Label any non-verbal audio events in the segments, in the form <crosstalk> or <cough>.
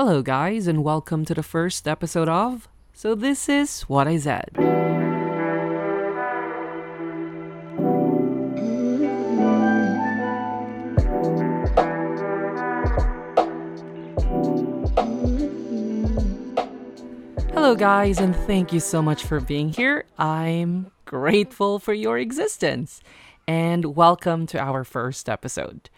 Hello, guys, and welcome to the first episode of So This Is What I Zed. Hello, guys, and thank you so much for being here. I'm grateful for your existence, and welcome to our first episode.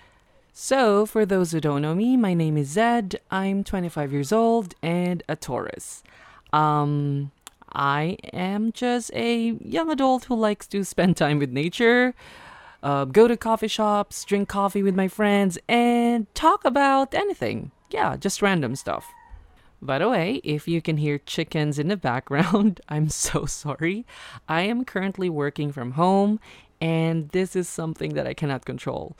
So, for those who don't know me, my name is Zed. I'm 25 years old and a Taurus. Um, I am just a young adult who likes to spend time with nature, uh, go to coffee shops, drink coffee with my friends, and talk about anything. Yeah, just random stuff. By the way, if you can hear chickens in the background, <laughs> I'm so sorry. I am currently working from home, and this is something that I cannot control.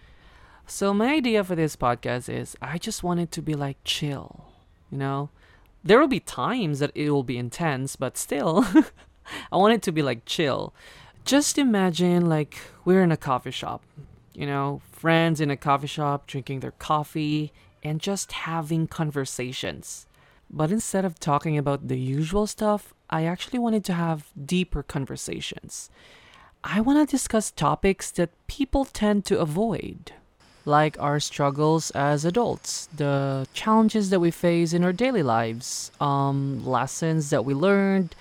So, my idea for this podcast is I just want it to be like chill, you know? There will be times that it will be intense, but still, <laughs> I want it to be like chill. Just imagine like we're in a coffee shop, you know, friends in a coffee shop drinking their coffee and just having conversations. But instead of talking about the usual stuff, I actually wanted to have deeper conversations. I want to discuss topics that people tend to avoid, like our struggles as adults, the challenges that we face in our daily lives, um, lessons that we learned,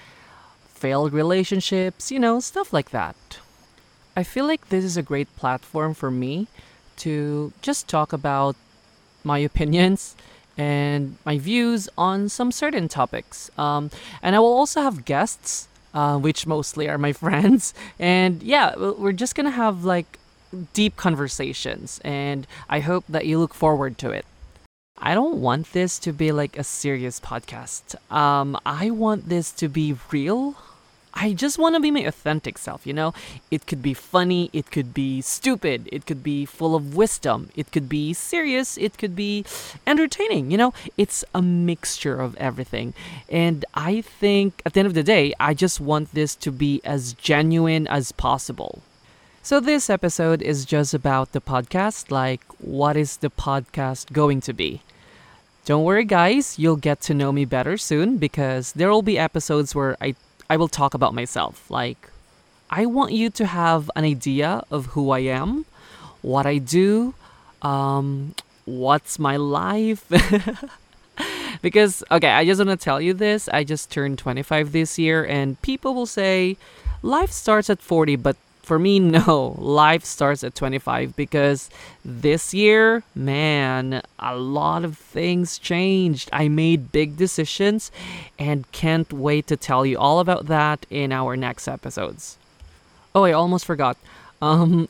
failed relationships, you know, stuff like that. I feel like this is a great platform for me to just talk about my <laughs> opinions and my views on some certain topics. Um, and I will also have guests, uh, which mostly are my <laughs> friends. And yeah, we- we're just gonna have like deep conversations, and I hope that you look forward to it. I don't want this to be like a serious podcast. Um, I want this to be real. I just want to be my authentic self, you know? It could be funny, it could be stupid, it could be full of wisdom, it could be serious, it could be entertaining, you know? It's a mixture of everything. And I think at the end of the day, I just want this to be as genuine as possible. So, this episode is just about the podcast like, what is the podcast going to be? Don't worry, guys, you'll get to know me better soon because there will be episodes where I, I will talk about myself. Like, I want you to have an idea of who I am, what I do, um, what's my life. <laughs> because, okay, I just want to tell you this. I just turned 25 this year, and people will say life starts at 40, but for me, <laughs> no. Life starts at 25 because this year, man, a lot of things changed. I made big decisions and can't wait to tell you all about that in our next episodes. Oh, I almost forgot. Um,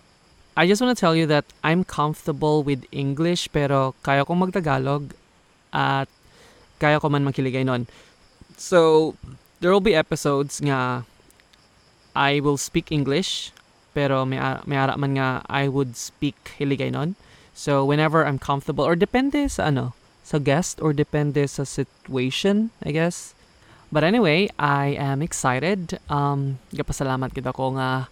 I just want to tell you that I'm comfortable with English pero kaya kong magtagalog at kaya ko man mag-Hiligaynon. So, there will be episodes nga I will speak English pero may, may ara man nga I would speak Hiligay nun. So, whenever I'm comfortable or depende sa ano, sa guest or depende sa situation, I guess. But anyway, I am excited. Um, gapasalamat kita ko nga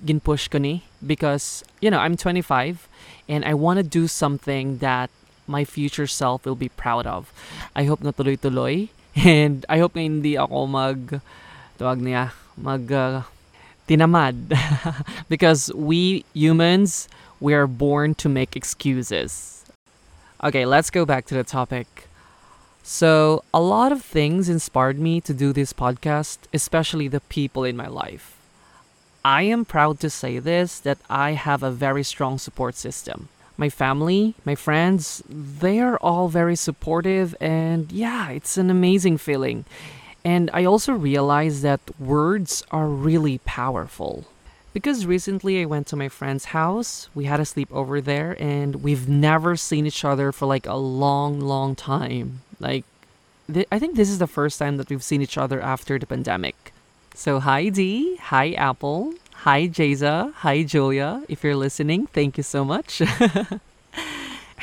ginpush ko ni because, you know, I'm 25 and I want to do something that my future self will be proud of. I hope na tuloy-tuloy <laughs> and I hope nga hindi ako mag tawag niya, mag uh, tinamad <laughs> because we humans we are born to make excuses. Okay, let's go back to the topic. So, a lot of things inspired me to do this podcast, especially the people in my life. I am proud to say this that I have a very strong support system. My family, my friends, they are all very supportive, and yeah, it's an amazing feeling. And I also realized that words are really powerful. Because recently I went to my friend's house, we had a sleepover there, and we've never seen each other for like a long, long time. Like, th- I think this is the first time that we've seen each other after the pandemic. So, hi Dee, hi Apple, hi Jaza, hi Julia. If you're listening, thank you so much. <laughs>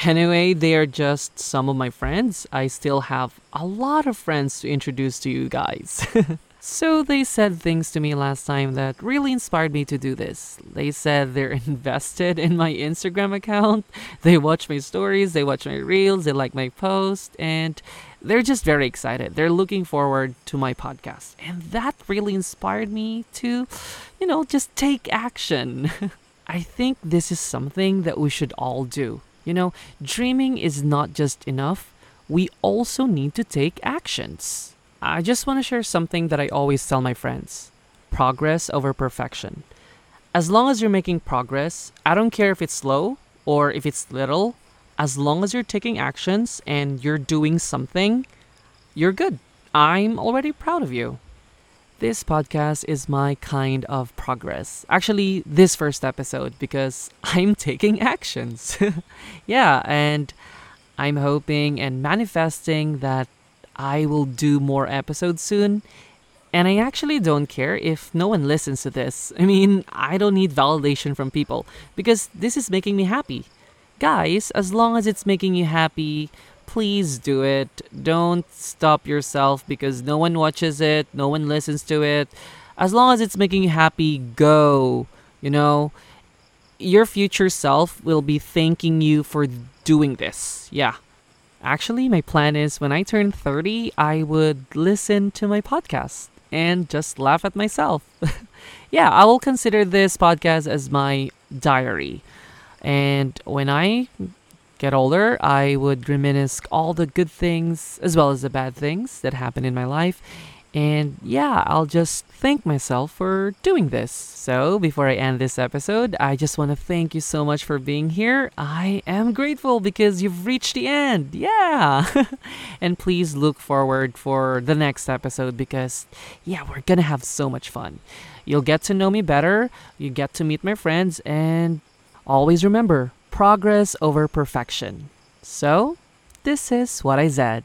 Anyway, they are just some of my friends. I still have a lot of friends to introduce to you guys. <laughs> So they said things to me last time that really inspired me to do this. They said they're <laughs> invested in my Instagram account. They watch my stories, they watch my reels, they like my posts, and they're just very excited. They're looking forward to my podcast. And that really inspired me to, you know, just take action. <laughs> I think this is something that we should all do. You know, dreaming is not just enough, we also need to take actions. I just want to share something that I always tell my friends progress over perfection. As long as you're making progress, I don't care if it's slow or if it's little, as long as you're taking actions and you're doing something, you're good. I'm already proud of you. This podcast is my kind of progress. Actually, this first episode because <laughs> I'm taking actions. <laughs> yeah, and I'm hoping and manifesting that I will do more episodes soon. And I actually don't care if no one listens to this. I mean, I don't need validation from people because this is making me happy. Guys, as long as it's making you happy, please do it. Don't stop yourself because no one watches it, no one listens to it. As long as it's making you happy, go. You know, your future self will be thanking you for doing this. Yeah. Actually, my plan is when I turn 30, I would listen to my podcast and just laugh at myself. <laughs> yeah, I will consider this podcast as my diary. And when I get older, I would reminisce all the good things as well as the bad things that happened in my life and yeah, I'll just thank myself for doing this. So, before I end this episode, I just want to thank you so much for being here. I am grateful because you've reached the end. Yeah. <laughs> and please look forward for the next episode because yeah, we're going to have so much fun. You'll get to know me better, you get to meet my friends, and always remember progress over perfection. So, this is what I said.